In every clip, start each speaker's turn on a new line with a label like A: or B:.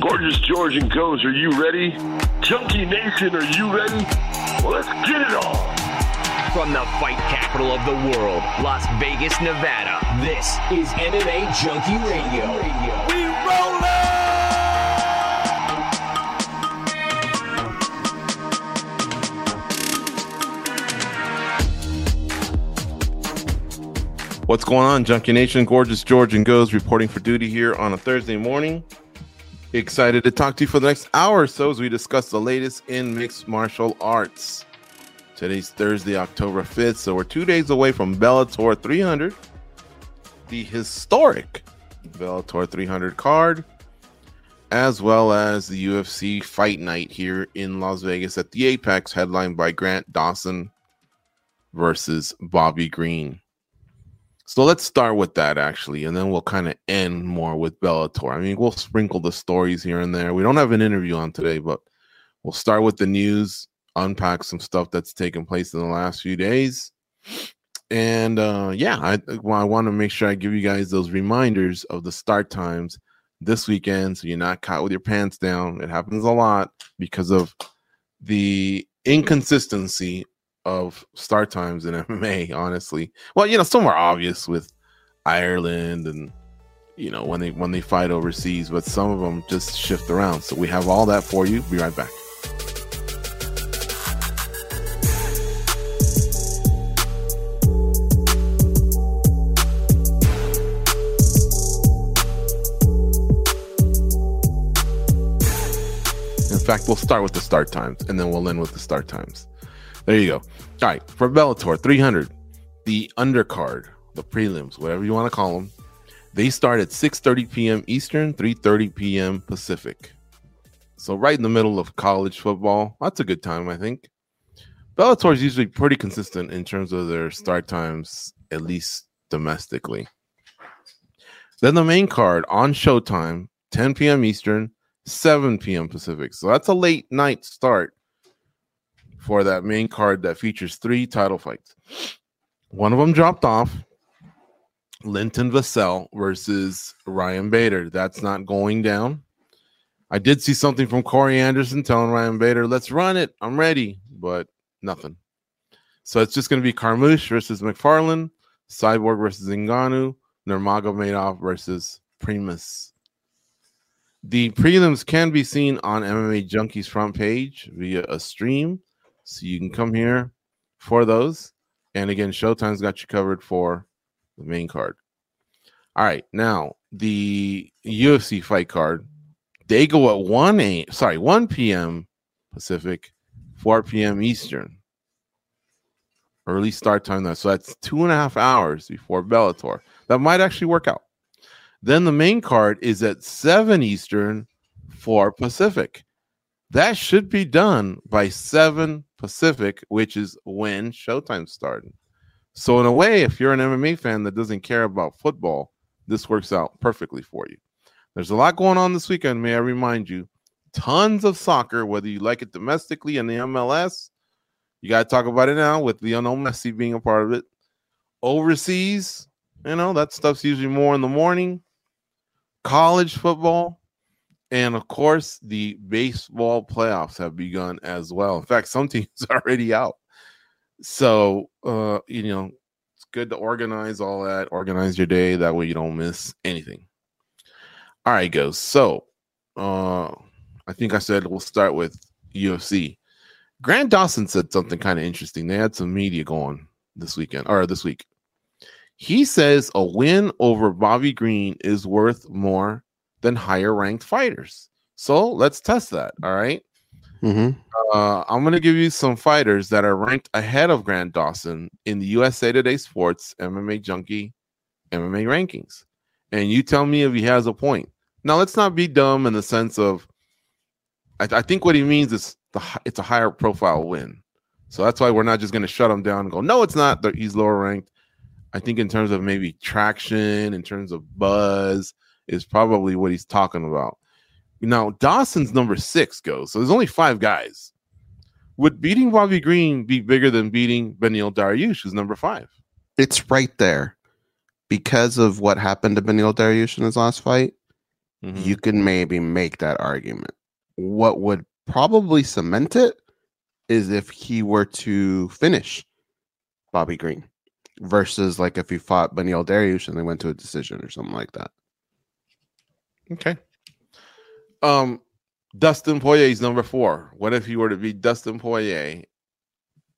A: Gorgeous George and Goes, are you ready? Junkie Nation, are you ready? Well, let's get it on.
B: From the fight capital of the world, Las Vegas, Nevada, this is MMA Junkie Radio.
A: We rollin'!
C: What's going on, Junkie Nation? Gorgeous George and Goes reporting for duty here on a Thursday morning. Excited to talk to you for the next hour or so as we discuss the latest in mixed martial arts. Today's Thursday, October 5th, so we're two days away from Bellator 300, the historic Bellator 300 card, as well as the UFC Fight Night here in Las Vegas at the Apex, headlined by Grant Dawson versus Bobby Green. So let's start with that actually, and then we'll kind of end more with Bellator. I mean, we'll sprinkle the stories here and there. We don't have an interview on today, but we'll start with the news, unpack some stuff that's taken place in the last few days. And uh, yeah, I, well, I want to make sure I give you guys those reminders of the start times this weekend so you're not caught with your pants down. It happens a lot because of the inconsistency of start times in MMA, honestly. Well, you know, some are obvious with Ireland and you know when they when they fight overseas, but some of them just shift around. So we have all that for you. Be right back. In fact, we'll start with the start times and then we'll end with the start times. There you go. All right, for Bellator 300, the undercard, the prelims, whatever you want to call them, they start at 6:30 p.m. Eastern, 3:30 p.m. Pacific. So right in the middle of college football. That's a good time, I think. Bellator is usually pretty consistent in terms of their start times, at least domestically. Then the main card on Showtime, 10 p.m. Eastern, 7 p.m. Pacific. So that's a late night start for that main card that features three title fights. One of them dropped off. Linton Vassell versus Ryan Bader. That's not going down. I did see something from Corey Anderson telling Ryan Bader, let's run it. I'm ready, but nothing. So it's just going to be Carmouche versus Macfarlane, Cyborg versus Zingano, Nurmagomedov versus Primus. The prelims can be seen on MMA Junkie's front page via a stream. So you can come here for those. And again, Showtime's got you covered for the main card. All right, now the UFC fight card. They go at 1 a sorry, 1 p.m. Pacific, 4 p.m. Eastern. Early start time though, So that's two and a half hours before Bellator. That might actually work out. Then the main card is at 7 Eastern, 4 Pacific. That should be done by 7 Pacific, which is when Showtime started. So, in a way, if you're an MMA fan that doesn't care about football, this works out perfectly for you. There's a lot going on this weekend, may I remind you. Tons of soccer, whether you like it domestically in the MLS, you got to talk about it now with Lionel Messi being a part of it. Overseas, you know, that stuff's usually more in the morning. College football, and of course, the baseball playoffs have begun as well. In fact, some teams are already out. So, uh, you know, it's good to organize all that, organize your day. That way you don't miss anything. All right, goes. So, uh, I think I said we'll start with UFC. Grant Dawson said something kind of interesting. They had some media going this weekend or this week. He says a win over Bobby Green is worth more than higher ranked fighters. So let's test that. All right.
D: Mm-hmm.
C: Uh, I'm going to give you some fighters that are ranked ahead of Grant Dawson in the USA Today Sports MMA Junkie MMA rankings. And you tell me if he has a point. Now, let's not be dumb in the sense of, I, I think what he means is the it's a higher profile win. So that's why we're not just going to shut him down and go, no, it's not. He's lower ranked. I think in terms of maybe traction, in terms of buzz, is probably what he's talking about. Now, Dawson's number six goes. So there's only five guys. Would beating Bobby Green be bigger than beating Beneil Dariush, who's number five?
D: It's right there. Because of what happened to Beneil Dariush in his last fight,
C: Mhm.
D: you can maybe make that argument. What would probably cement it is if he were to finish Bobby Green versus like if he fought Beneil Dariush and they went to a decision or something like that.
C: Okay. Um, Dustin Poirier is number four. What if he were to beat Dustin Poirier,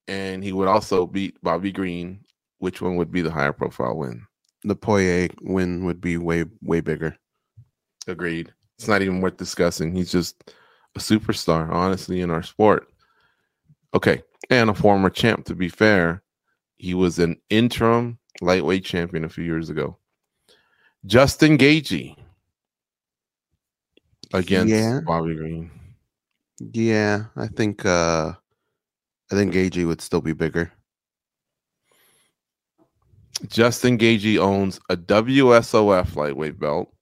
C: and he would also beat Bobby Green? Which one would be the higher profile win?
D: The Poirier win would be way way bigger.
C: Agreed. It's not even worth discussing. He's just a superstar, honestly, in our sport. Okay, and a former champ. To be fair, he was an interim lightweight champion a few years ago. Justin Gaethje against
D: Yeah.
C: Bobby Green.
D: Yeah, I think uh I think Gaethje would still be bigger.
C: Justin Gaethje owns a WSOF lightweight belt,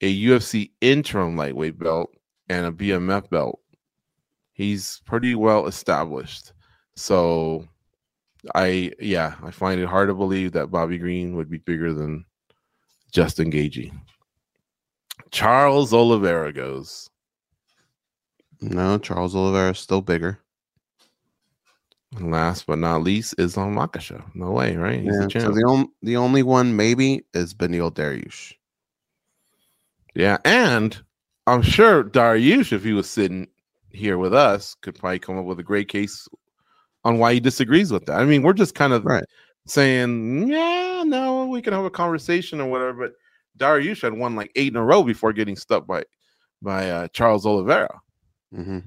C: a UFC interim lightweight belt, and a BMF belt. He's pretty well established. So I yeah, I find it hard to believe that Bobby Green would be bigger than Justin Gaethje. Charles Oliveira goes.
D: No, Charles Oliveira is still bigger.
C: And last but not least, Islam Makhachev. No way, right? He's
D: Yeah,
C: the
D: so the only the only one maybe is Beneil Dariush.
C: Yeah, and I'm sure Dariush, if he was sitting here with us, could probably come up with a great case on why he disagrees with that. I mean, we're just kind of
D: Right.
C: saying, yeah, no, we can have a conversation or whatever. But Dariush had won like eight in a row before getting stuck by by uh, Charles Oliveira.
D: hmm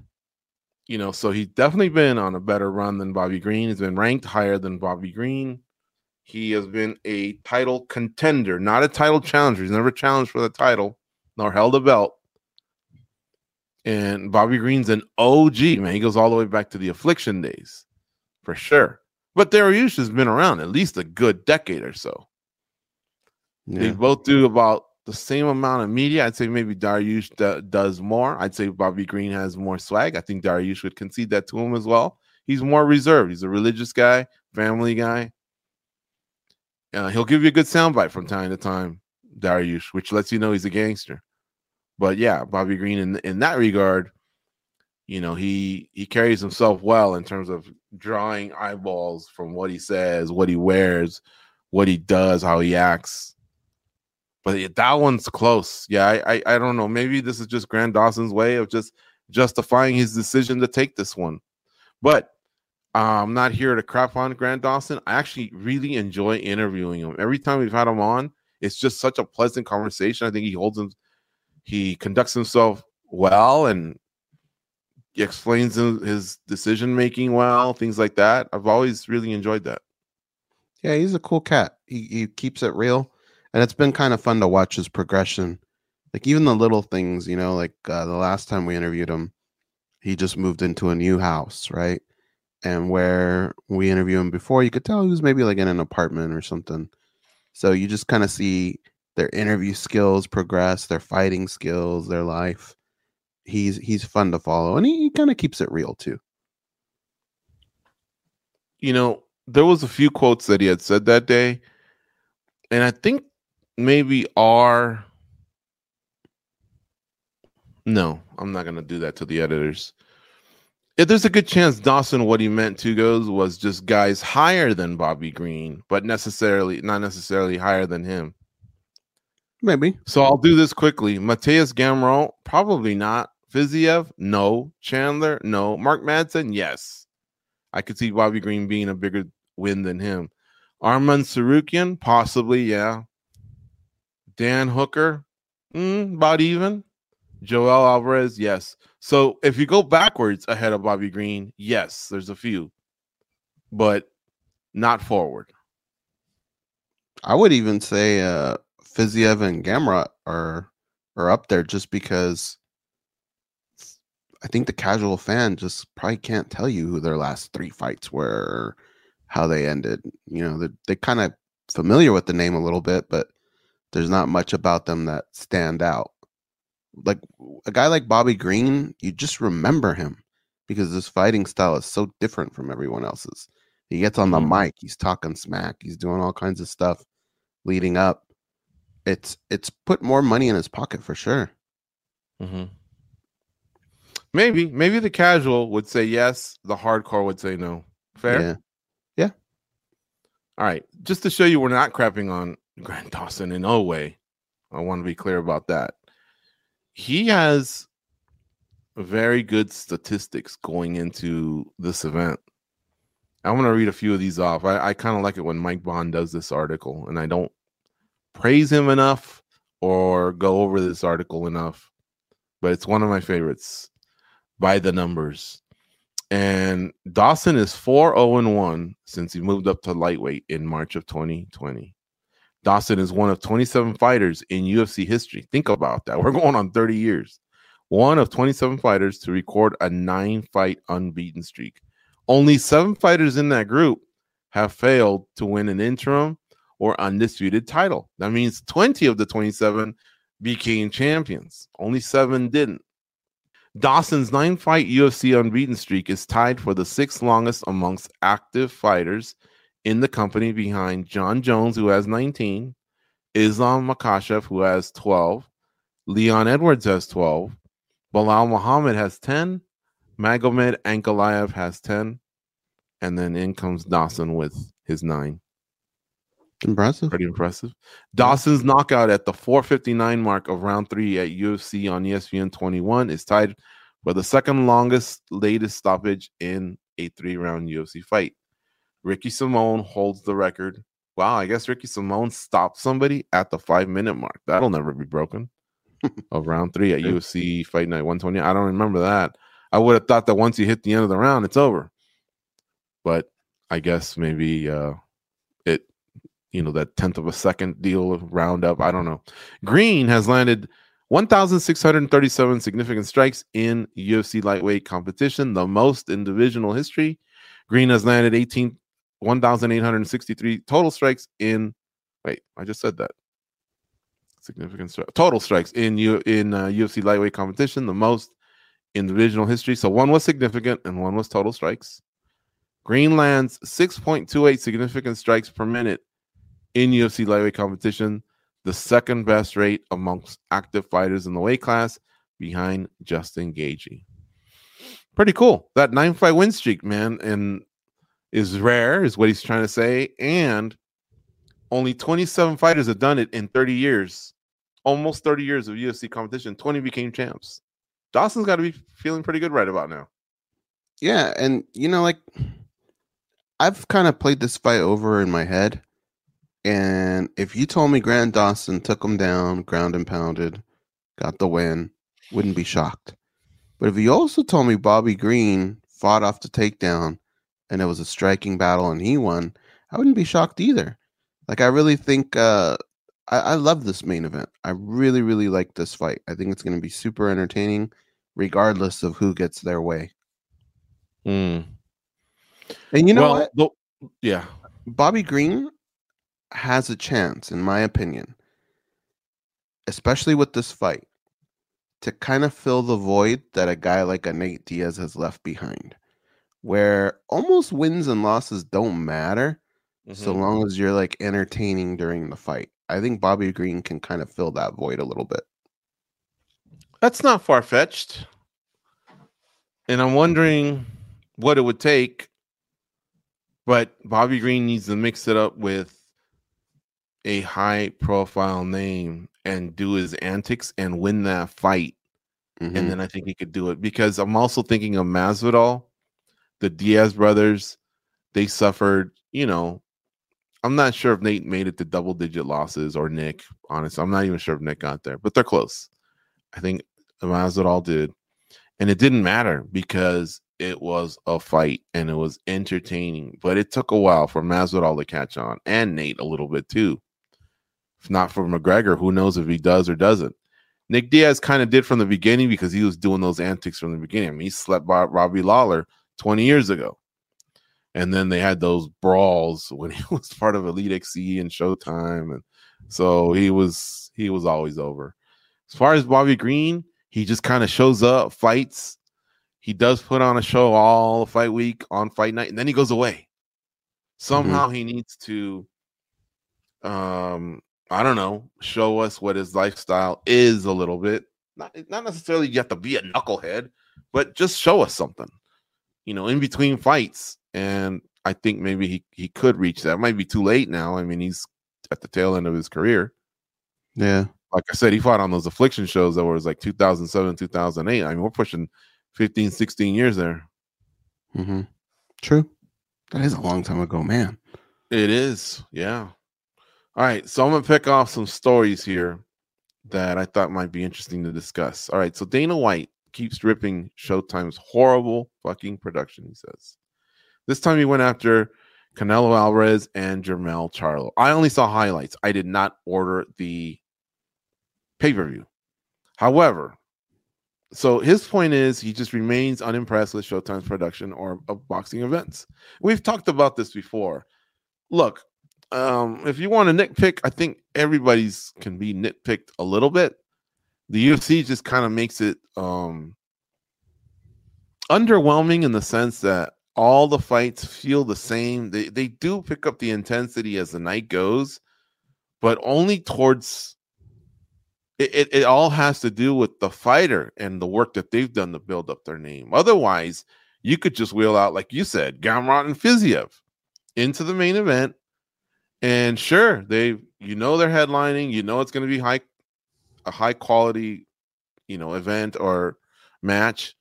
C: You know, so he's definitely been on a better run than Bobby Green. He's been ranked higher than Bobby Green. He has been a title contender, not a title challenger. He's never challenged for the title nor held a belt. And Bobby Green's an OG, man. He goes all the way back to the affliction days for sure. But Dariush has been around at least a good decade or so. They both do about the same amount of media. I'd say maybe Dariush do- does more. I'd say Bobby Green has more swag. I think Dariush would concede that to him as well. He's more reserved. He's a religious guy, family guy. Uh, he'll give you a good soundbite from time to time, Dariush, which lets you know he's a gangster. But yeah, Bobby Green in in that regard, you know, he he carries himself well in terms of drawing eyeballs from what he says, what he wears, what he does, how he acts. But yeah, that one's close. Yeah, I, I I don't know. Maybe this is just Grant Dawson's way of just justifying his decision to take this one. But uh, I'm not here to crap on Grant Dawson. I actually really enjoy interviewing him. Every time we've had him on, it's just such a pleasant conversation. I think he holds him, he conducts himself well and he explains his decision making well, things like that. I've always really enjoyed that.
D: Yeah, he's a cool cat. He he keeps it real, and it's been kind of fun to watch his progression. Like even the little things, you know, like uh, the last time we interviewed him, he just moved into a new house, right? And where we interviewed him before, you could tell he was maybe like in an apartment or something. So you just kind of see their interview skills progress, their fighting skills, their life. He's he's fun to follow, and he, he kind of keeps it real too.
C: you know, there was a few quotes that he had said that day, and I think maybe our no, I'm not gonna do that to the editors. If there's a good chance Dawson, what he meant to goes was just guys higher than Bobby Green, but necessarily not necessarily higher than him.
D: Maybe
C: So I'll do this quickly. Mateusz Gamrot, probably not. Fiziev, no. Chandler, no. Mark Madsen, yes. I could see Bobby Green being a bigger win than him. Arman Tsarukyan, possibly, yeah. Dan Hooker, mm, about even. Joel Alvarez, yes. So if you go backwards ahead of Bobby Green, yes, there's a few, but not forward.
D: I would even say uh Fiziev and Gamrot are are up there just because I think the casual fan just probably can't tell you who their last three fights were how they ended. You know, they they kind of familiar with the name a little bit, but there's not much about them that stand out. Like a guy like Bobby Green, you just remember him because his fighting style is so different from everyone else's. He gets on the
C: Mhm.
D: mic, he's talking smack, he's doing all kinds of stuff leading up. It's it's put more money in his pocket for sure.
C: Mm-hmm. Maybe, maybe the casual would say yes, the hardcore would say no. Fair.
D: Yeah.
C: All right. Just to show you we're not crapping on Grant Dawson in no way. I want to be clear about that. He has very good statistics going into this event. I want to read a few of these off. I, I kind of like it when Mike Bohn does this article, and I don't praise him enough or go over this article enough, but it's one of my favorites by the numbers. And Dawson is 4 0 1 since he moved up to lightweight in March of 2020. Dawson is one of 27 fighters in UFC history. Think about that. We're going on 30 years. One of 27 fighters to record a nine fight unbeaten streak. Only seven fighters in that group have failed to win an interim or undisputed title. That means 20 of the 27 became champions. Only seven didn't. Dawson's nine fight UFC unbeaten streak is tied for the sixth longest amongst active fighters in the company behind Jon Jones, who has 19, Islam Makhachev, who has 12, Leon Edwards has 12, Belal Muhammad has 10, Magomed Ankalaev has 10, and then in comes Dawson with his nine.
D: Impressive.
C: Pretty impressive. Dawson's knockout at the 459 mark of round three at UFC on ESPN 21 is tied for the second longest latest stoppage in a three round UFC fight. Ricky Simone holds the record. Wow, I guess Ricky Simone stopped somebody at the five minute mark. That'll never be broken. of round three at UFC Fight Night 120. I don't remember that. I would have thought that once you hit the end of the round, it's over. But I guess maybe uh it you know that tenth of a second deal of round up. I don't know. Green has landed 1,637 significant strikes in UFC lightweight competition, the most in divisional history. Green has landed 18 1,863 total strikes in. Wait, I just said that. Significant stri- total strikes in U in uh, UFC lightweight competition, the most in divisional history. So one was significant and one was total strikes. Green lands 6.28 significant strikes per minute in UFC lightweight competition, the second best rate amongst active fighters in the weight class, behind Justin Gaethje. Pretty cool. That nine fight win streak, man, and is rare, is what he's trying to say. And only 27 fighters have done it in 30 years, almost 30 years of UFC competition. 20 became champs. Dawson's got to be feeling pretty good right about now.
D: Yeah, and you know, like I've kind of played this fight over in my head. And if you told me Grant Dawson took him down, ground and pounded, got the win, wouldn't be shocked. But if you also told me Bobby Green fought off the takedown and it was a striking battle and he won, I wouldn't be shocked either. Like I really think uh I, I love this main event. I really, really like this fight. I think it's gonna be super entertaining, regardless of who gets their way.
C: Mm.
D: And you know
C: well,
D: what?
C: yeah.
D: Bobby Green has a chance, in my opinion, especially with this fight, to kind of fill the void that a guy like a Nate Diaz has left behind, where almost wins and losses don't matter so
C: Mhm.
D: long as you're like entertaining during the fight. I think Bobby Green can kind of fill that void a little bit.
C: That's not far fetched. And I'm wondering what it would take. But Bobby Green needs to mix it up with a high profile name and do his antics and win that fight.
D: Mhm.
C: And then I think he could do it because I'm also thinking of Masvidal, the Diaz brothers. They suffered, you know. I'm not sure if Nate made it to double digit losses or Nick. Honestly, I'm not even sure if Nick got there, but they're close. I think Masvidal did, and it didn't matter because it was a fight and it was entertaining. But it took a while for Masvidal to catch on, and Nate a little bit too. If not for McGregor, who knows if he does or doesn't. Nick Diaz kind of did from the beginning because he was doing those antics from the beginning. I mean, he slept by Robbie Lawler 20 years ago. And then they had those brawls when he was part of Elite XC and Showtime. And so he was he was always over. As far as Bobby Green, he just kind of shows up, fights. He does put on a show all fight week on fight night, and then he goes away. Somehow he needs to um I don't know, show us what his lifestyle is a little bit not not necessarily you have to be a knucklehead, but just show us something. You know, in between fights, and I think maybe he he could reach that. It might be too late now. I mean, he's at the tail end of his career.
D: Yeah.
C: Like I said, he fought on those affliction shows that was like 2007, 2008. I mean, we're pushing 15, 16 years there.
D: Mm-hmm. True. That is a long time ago, man.
C: It is, yeah. All right, so I'm gonna pick off some stories here that I thought might be interesting to discuss. All right, so Dana White keeps ripping Showtime's horrible fucking production. He says this time he went after Canelo Alvarez and Jermell Charlo. I only saw highlights. I did not order the pay per view. However, so his point is he just remains unimpressed with Showtime's production or of boxing events. We've talked about this before. Look, um, if you want to nitpick, I think everybody's can be nitpicked a little bit. The UFC just kind of makes it um underwhelming in the sense that all the fights feel the same. They they do pick up the intensity as the night goes, but only towards it, it, it all has to do with the fighter and the work that they've done to build up their name. Otherwise, you could just wheel out, like you said, Gamrot and Fiziev into the main event. And sure, they you know they're headlining, you know it's gonna be high a high quality, you know, event or match.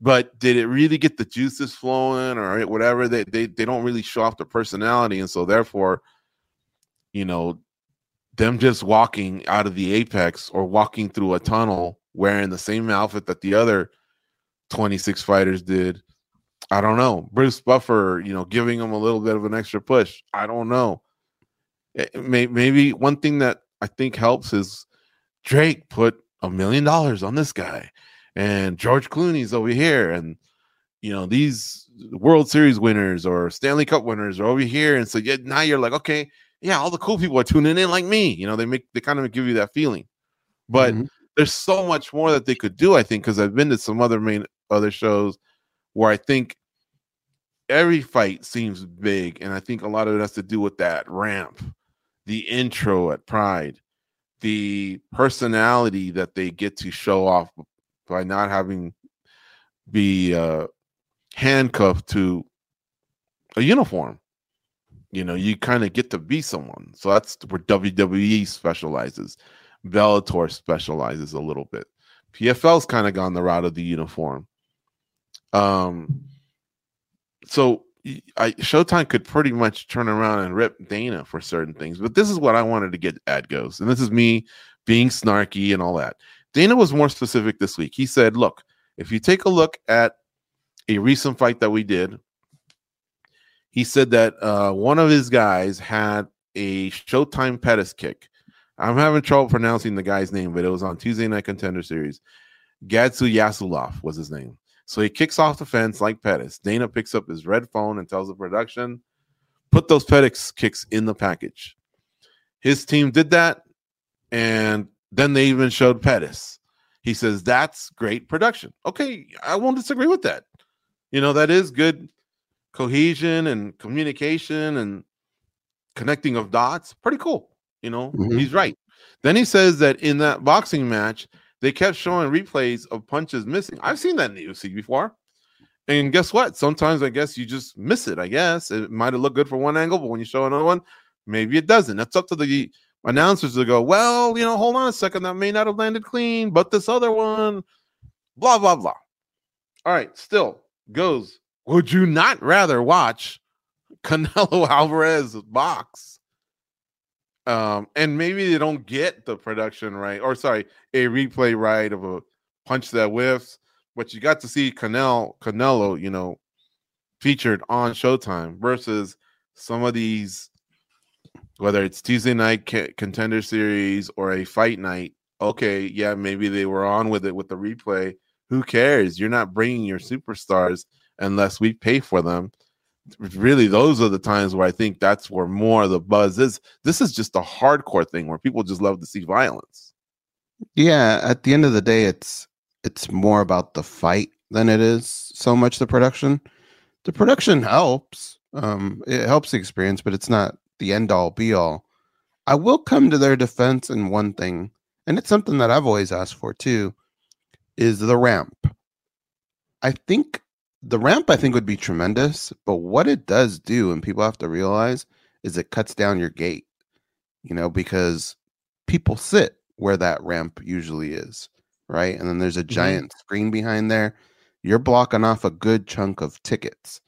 C: But did it really get the juices flowing or whatever? They they they don't really show off their personality, and so therefore, you know, them just walking out of the apex or walking through a tunnel wearing the same outfit that the other 26 fighters did. I don't know. Bruce Buffer, you know, giving them a little bit of an extra push. I don't know. It may, maybe one thing that I think helps is Drake put a million dollars on this guy, and George Clooney's over here, and you know these World Series winners or Stanley Cup winners are over here, and so yeah, now you're like, okay, yeah, all the cool people are tuning in like me. You know, they make they kind of give you that feeling. But
D: Mhm.
C: there's so much more that they could do, I think, because I've been to some other main other shows where I think every fight seems big, and I think a lot of it has to do with that ramp, the intro at Pride, the personality that they get to show off by not having be uh, handcuffed to a uniform. You know you kind of get to be someone. So that's where wwe specializes. Bellator specializes a little bit. Pfl's kind of gone the route of the uniform. Um so I, showtime could pretty much turn around and rip dana for certain things but this is what i wanted to get at goes and this is me being snarky and all that dana was more specific this week he said look if you take a look at a recent fight that we did he said that uh, one of his guys had a Showtime Pettis kick. I'm having trouble pronouncing the guy's name, but it was on Tuesday Night Contender Series. Gadsu Yasulov was his name. So he kicks off the fence like Pettis. Dana picks up his red phone and tells the production, put those Pettis kicks in the package. His team did that, and then they even showed Pettis. He says, That's great production. Okay, I won't disagree with that. You know, that is good cohesion and communication and connecting of dots. Pretty cool. You know,
D: Mhm.
C: he's right. Then he says that in that boxing match, they kept showing replays of punches missing. I've seen that in the UFC before. And guess what? Sometimes I guess you just miss it. I guess it might have looked good for one angle, but when you show another one, maybe it doesn't. That's up to the announcers to go, well, you know, hold on a second. That may not have landed clean, but this other one, blah, blah, blah. All right, still goes. Would you not rather watch Canelo Alvarez box? Um, and maybe they don't get the production right, or sorry, a replay right of a punch that whiffs, but you got to see Canelo, Canelo, you know, featured on Showtime versus some of these, whether it's Tuesday night contender series or a fight night. Okay, yeah, maybe they were on with it with the replay. Who cares? You're not bringing your superstars unless we pay for them. Really, those are the times where I think that's where more of the buzz is. This is just a hardcore thing where people just love to see violence.
D: Yeah, at the end of the day, it's it's more about the fight than it is so much the production. The production helps. Um, it helps the experience, but it's not the end all be all. I will come to their defense in one thing, and it's something that I've always asked for too, is the ramp. I think the ramp I think would be tremendous, but what it does do, and people have to realize, is it cuts down your gate. You know, because people sit where that ramp usually is, right? And then there's a
C: Mhm.
D: giant screen behind there. You're blocking off a good chunk of tickets.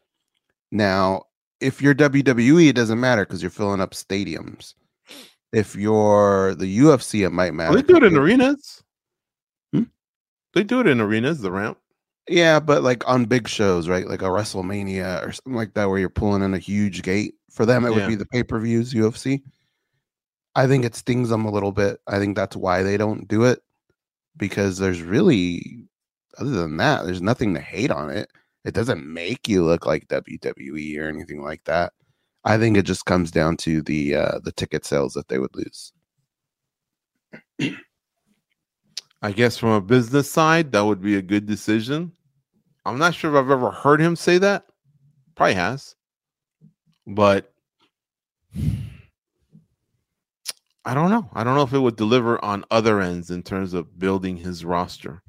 D: Now, if you're WWE, it doesn't matter because you're filling up stadiums. If you're the UFC, it might matter.
C: Well, they do it in arenas.
D: Hmm?
C: They do it in arenas, the ramp.
D: Yeah, but like on big shows, right? Like a WrestleMania or something like that, where you're pulling in a huge gate. For them, it
C: Yeah.
D: would be the pay per views, UFC. I think it stings them a little bit. I think that's why they don't do it because there's really, other than that, there's nothing to hate on it. It doesn't make you look like WWE or anything like that. I think it just comes down to the uh, the ticket sales that they would lose.
C: I guess from a business side, that would be a good decision. I'm not sure if I've ever heard him say that. Probably has. But I don't know. I don't know if it would deliver on other ends in terms of building his roster,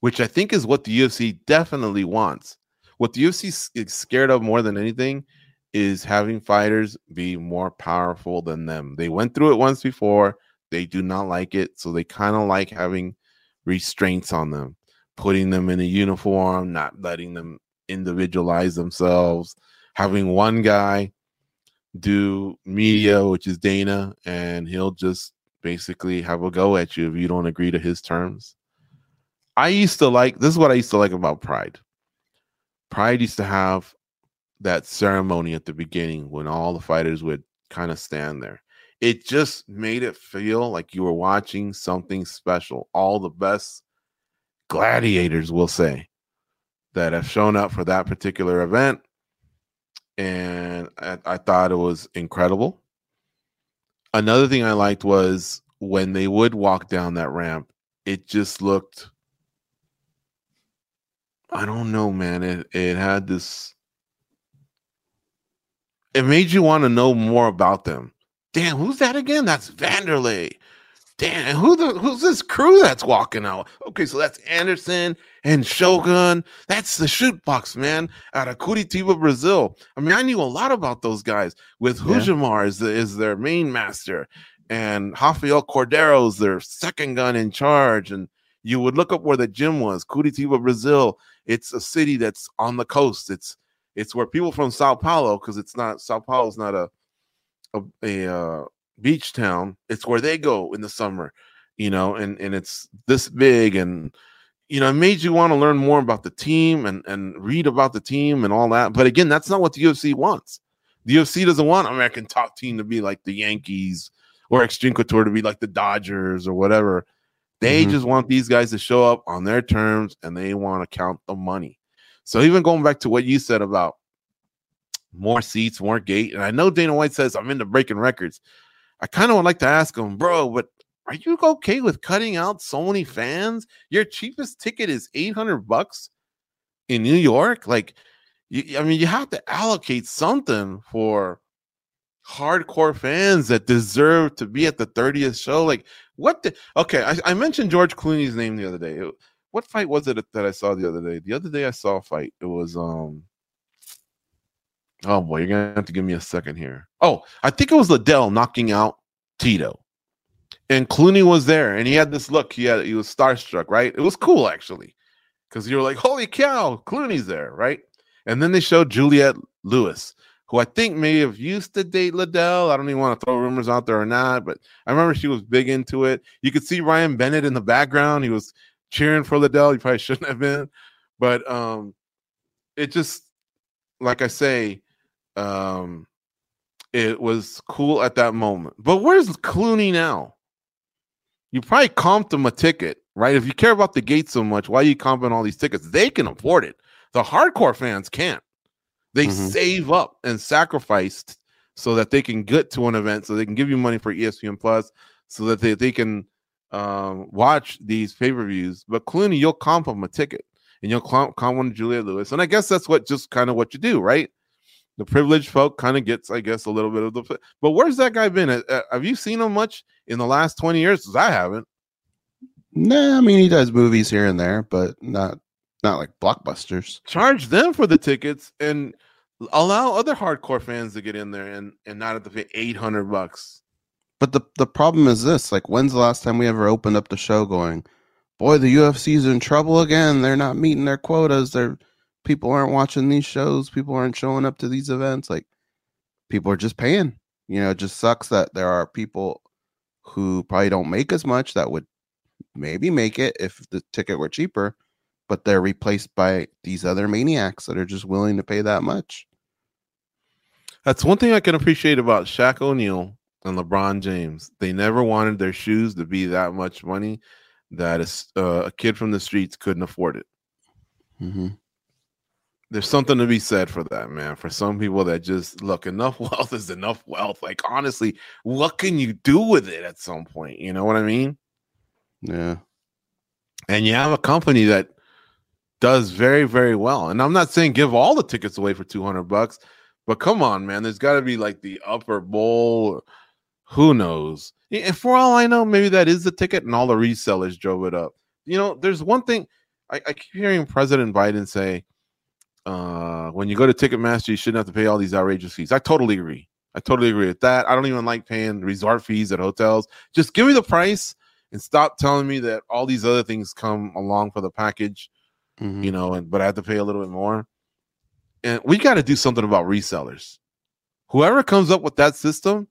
C: which I think is what the UFC definitely wants. What the UFC is scared of more than anything is having fighters be more powerful than them. They went through it once before. They do not like it. So they kind of like having restraints on them, putting them in a uniform, not letting them individualize themselves, having one guy do media, which is Dana, and he'll just basically have a go at you if you don't agree to his terms. I used to like this is what I used to like about Pride. Pride used to have that ceremony at the beginning when all the fighters would kind of stand there. It just made it feel like you were watching something special. All the best gladiators, will say, that have shown up for that particular event. And I, I thought it was incredible. Another thing I liked was when they would walk down that ramp, it just looked I don't know, man. It it had this it made you want to know more about them. Damn, who's that again? That's Vanderlei. Damn, who the who's this crew that's walking out? Okay, so that's Anderson and Shogun. That's the Chute Boxe man out of Curitiba, Brazil. I mean, I knew a lot about those guys. With
D: Yeah.
C: Is, the, is their main master, and Rafael is their second gun in charge. And you would look up where the gym was, Curitiba, Brazil. It's a city that's on the coast. It's it's where people from Sao Paulo, because it's not Sao Paulo's not a a, a uh, beach town. It's where they go in the summer, you know, and and it's this big and you know, it made you want to learn more about the team and and read about the team and all that. But again, that's not what the UFC wants. The UFC doesn't want American top team to be like the Yankees or Couture to be like the Dodgers or whatever. They
D: Mhm.
C: just want these guys to show up on their terms and they want to count the money. So even going back to what you said about more seats, more gate, and I know Dana White says I'm into breaking records. I kind of would like to ask him, bro, but are you okay with cutting out so many fans? Your cheapest ticket is 800 bucks in New York. Like, you, I mean, you have to allocate something for hardcore fans that deserve to be at the 30th show. Like, what the? Okay, I, I mentioned George Clooney's name the other day. What fight was it that I saw the other day? The other day I saw a fight. It was um. Oh boy, you're gonna have to give me a second here. Oh, I think it was Liddell knocking out Tito, and Clooney was there, and he had this look. He had he was starstruck, right? It was cool actually, because you were like, "Holy cow, Clooney's there!" Right? And then they showed Juliette Lewis, who I think may have used to date Liddell. I don't even want to throw rumors out there or not, but I remember she was big into it. You could see Ryan Bennett in the background. He was cheering for Liddell. He probably shouldn't have been, but um, it just like I say, um, it was cool at that moment. But where's Clooney now? You probably comped him a ticket, right? If you care about the gate so much, why are you comping all these tickets? They can afford it. The hardcore fans can't. They
D: Mhm.
C: save up and sacrificed so that they can get to an event, so they can give you money for ESPN Plus, so that they, they can um, watch these pay per views. But Clooney, you'll comp him a ticket and you'll comp, comp one Julia Lewis. And I guess that's what just kind of what you do, right? The privileged folk kind of gets, I guess, a little bit of the. But where's that guy been? Uh, have you seen him much in the last 20 years? Because I haven't.
D: Nah, I mean he does movies here and there, but not not like blockbusters.
C: Charge them for the tickets and allow other hardcore fans to get in there and and not have to pay eight hundred bucks.
D: But the the problem is this: like, when's the last time we ever opened up the show going, "Boy, the UFC's in trouble again. They're not meeting their quotas. They're people aren't watching these shows. People aren't showing up to these events. Like, people are just paying. You know, it just sucks that there are people who probably don't make as much that would maybe make it if the ticket were cheaper, but they're replaced by these other maniacs that are just willing to pay that much.
C: That's one thing I can appreciate about Shaq O'Neal and LeBron James. They never wanted their shoes to be that much money that a, uh, a kid from the streets couldn't afford it.
D: Mm-hmm.
C: There's something to be said for that, man. For some people that just look, enough wealth is enough wealth. Like, honestly, what can you do with it at some point? You know what I mean?
D: Yeah.
C: and you have a company that does very very well and i'm not saying give all the tickets away for 200 bucks but come on man there's got to be like the upper bowl who knows and for all i know maybe that is the ticket and all the resellers drove it up you know there's one thing i, I keep hearing president biden say uh when you go to ticketmaster you shouldn't have to pay all these outrageous fees i totally agree i totally agree with that i don't even like paying resort fees at hotels just give me the price and stop telling me that all these other things come along for the package,
D: Mhm.
C: you know, and but I have to pay a little bit more. And we got to do something about resellers. Whoever comes up with that system,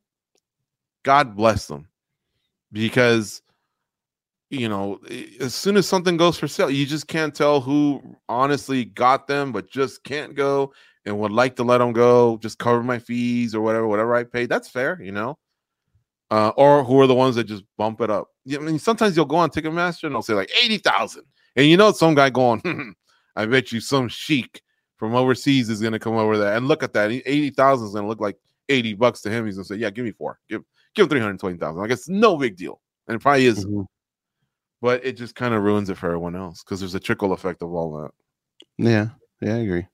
C: God bless them. Because you know, as soon as something goes for sale, you just can't tell who honestly got them but just can't go and would like to let them go, just cover my fees or whatever, whatever I paid. That's fair, you know uh, or who are the ones that just bump it up. I mean, sometimes you'll go on Ticketmaster and they'll say like eighty thousand, and you know some guy going, "Hmm, I bet you some sheikh from overseas is going to come over there and look at that. Eighty thousand is going to look like eighty bucks to him. He's going to say, yeah, give me four, give give three hundred twenty thousand. I guess no big deal, and it probably is,
D: Mhm.
C: But it just kind of ruins it for everyone else because there's a trickle effect of all that.
D: Yeah. Yeah, I agree.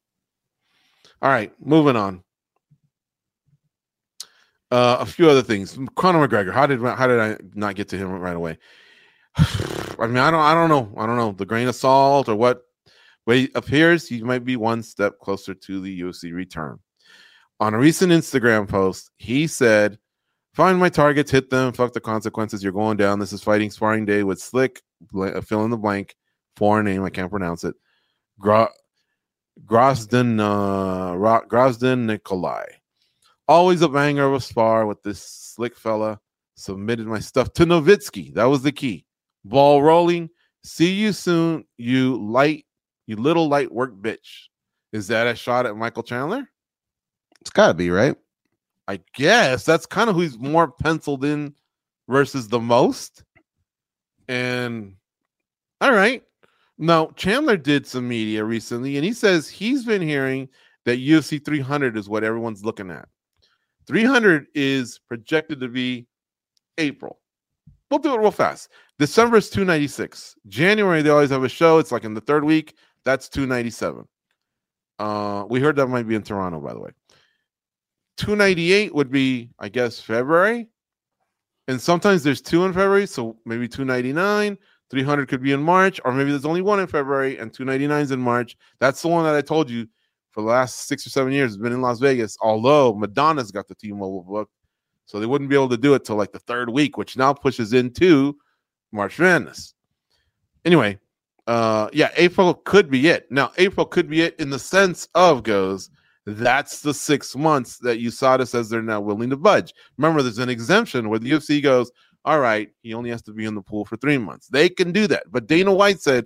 C: All right, moving on. Uh, a few other things. Conor McGregor. How did how did I not get to him right away? I mean, I don't I don't know. I don't know the grain of salt or what. But it appears he might be one step closer to the UFC return. On a recent Instagram post, he said, "Find my targets, hit them, fuck the consequences. You're going down. This is fighting sparring day with Slick. uh, Fill in the blank. Foreign name. I can't pronounce it. Gra- Grosden uh Ro- Grosden Nikolai. Always a banger of a spar with this slick fella. Submitted my stuff to Novitzky. That was the key. Ball rolling. See you soon, you light, you little light work bitch. Is that a shot at Michael Chandler?
D: It's got to be, right?
C: I guess that's kind of who's more penciled in versus the most. And all right. Now, Chandler did some media recently, and he says he's been hearing that UFC 300 is what everyone's looking at. 300 is projected to be April. We'll do it real fast. December is 296. January, they always have a show. It's like in the third week. That's 297. Uh, we heard that might be in Toronto, by the way. 298 would be, I guess, February. And sometimes there's two in February, so maybe 299. 300 could be in March, or maybe there's only one in February and 299 is in March. That's the one that I told you for the last six or seven years has been in Las Vegas. Although Madonna's got the T-Mobile book, so they wouldn't be able to do it till like the third week, which now pushes into March Madness. Anyway, uh, yeah, April could be it. Now, April could be it in the sense of goes. That's the six months that USADA says they're not willing to budge. Remember, there's an exemption where the UFC goes, all right, he only has to be in the pool for three months. They can do that. But Dana White said,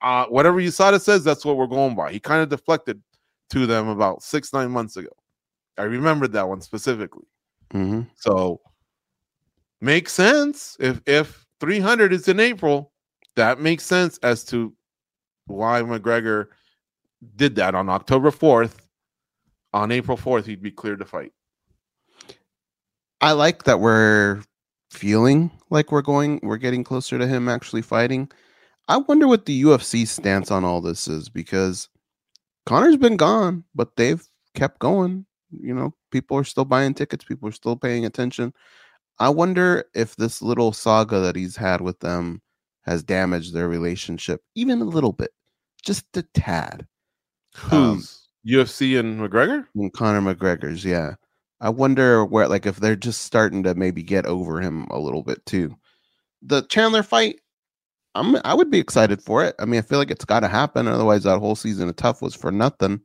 C: uh, whatever USADA says, that's what we're going by. He kind of deflected to them about six, nine months ago. I remembered that one specifically.
D: Mm-hmm.
C: So makes sense. If if 300 is in April, that makes sense as to why McGregor did that on October 4th. On April 4th, he'd be cleared to fight.
D: I like that we're feeling like we're going, we're getting closer to him actually fighting. I wonder what the UFC stance on all this is because Conor's been gone, but they've kept going. You know, people are still buying tickets, people are still paying attention. I wonder if this little saga that he's had with them has damaged their relationship even a little bit, just a tad.
C: Who's um, UFC and McGregor?
D: And Conor McGregor's, yeah. I wonder where, like, if they're just starting to maybe get over him a little bit too. The Chandler fight, I'm, I would be excited for it. I mean, I feel like it's got to happen. Otherwise, that whole season of Tough was for nothing.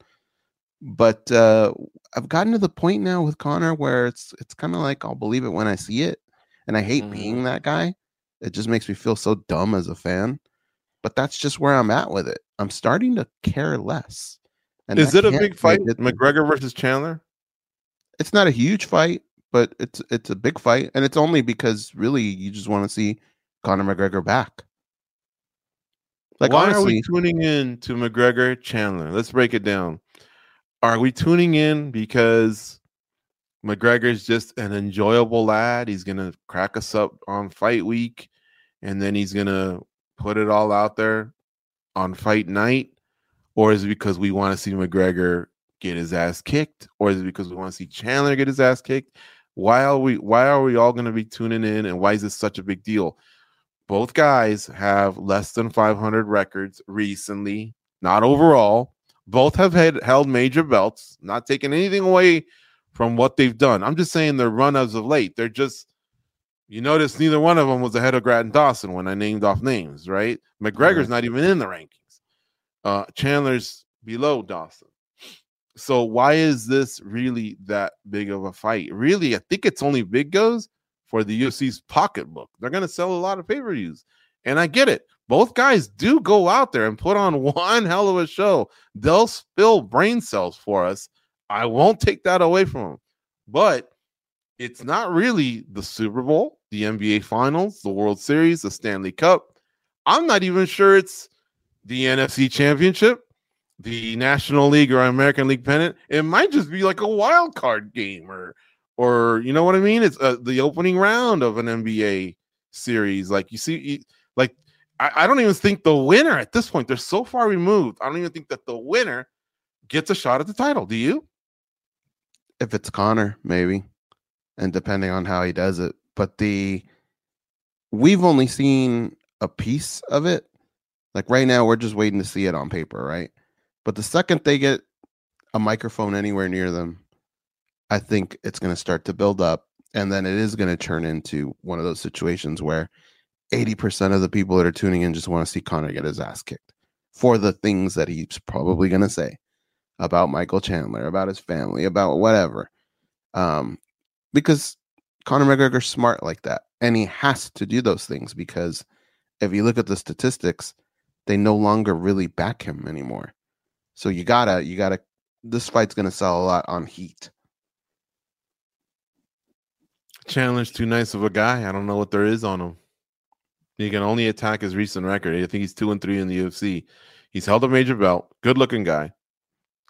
D: But uh, I've gotten to the point now with Conor where it's it's kind of like I'll believe it when I see it, and I hate
C: Mhm.
D: being that guy. It just makes me feel so dumb as a fan. But that's just where I'm at with it. I'm starting to care less. And
C: Is it a big fight? McGregor versus Chandler?
D: It's not a huge fight, but it's it's a big fight, and it's only because really you just want to see Conor McGregor back. Like
C: Why are we tuning in to McGregor Chandler? Let's break it down. Are we tuning in because McGregor's just an enjoyable lad? He's gonna crack us up on fight week, and then he's gonna put it all out there on fight night, or is it because we want to see McGregor get his ass kicked, or is it because we want to see Chandler get his ass kicked? Why are we? Why are we all gonna be tuning in, and why is this such a big deal? both guys have less than 500 records recently, not overall. Both have had held major belts, not taking anything away from what they've done. I'm just saying their run as of late. They're just, you notice neither one of them was ahead of Grant Dawson when I named off names, right? McGregor's not even in the rankings. Uh, Chandler's below Dawson. So why is this really that big of a fight? Really, I think it's only big goes for the UFC's pocketbook. They're going to sell a lot of pay-per-views. And I get it. Both guys do go out there and put on one hell of a show. They'll spill brain cells for us. I won't take that away from them. But it's not really the Super Bowl, the NBA Finals, the World Series, the Stanley Cup. I'm not even sure it's the NFC Championship, the National League or American League pennant. It might just be like a wild card game or or you know what I mean? It's uh, the opening round of an NBA series. Like you see, you, like I, I don't even think the winner at this point. They're so far removed. I don't even think that the winner gets a shot at the title. Do you?
D: if it's Conor, maybe, and depending on how he does it. But the we've only seen a piece of it. Like right now, we're just waiting to see it on paper, right? But the second they get a microphone anywhere near them, I think it's going to start to build up, and then it is going to turn into one of those situations where eighty percent of the people that are tuning in just want to see Conor get his ass kicked for the things that he's probably going to say about Michael Chandler, about his family, about whatever. Um, because Conor McGregor's smart like that, and he has to do those things because if you look at the statistics, they no longer really back him anymore. So you gotta, you gotta. This fight's gonna sell a lot on heat.
C: Chandler's too nice of a guy. I don't know what there is on him. He can only attack his recent record. I think he's two and three in the UFC. He's held a major belt. Good looking guy.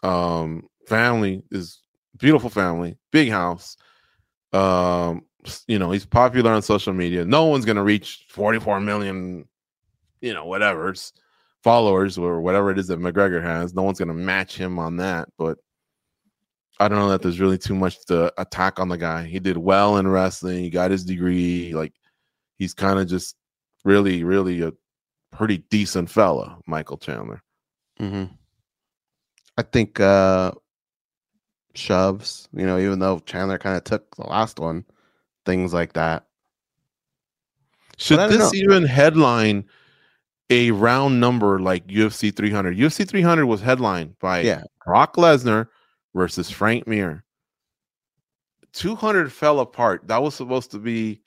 C: Um, family is beautiful family, big house. Um, you know, he's popular on social media. No one's gonna reach 44 million, you know, whatever's followers or whatever it is that McGregor has. No one's gonna match him on that, but I don't know that there's really too much to attack on the guy. He did well in wrestling. He got his degree. Like he's kind of just really, really a pretty decent fella, Michael Chandler.
D: hmm I think uh shoves, you know, even though Chandler kind of took the last one, things like that.
C: Should this
D: know.
C: even headline a round number like UFC 300? UFC 300 was headlined by
D: Yeah.
C: Brock Lesnar versus Frank Mir. 200 fell apart. That was supposed to be,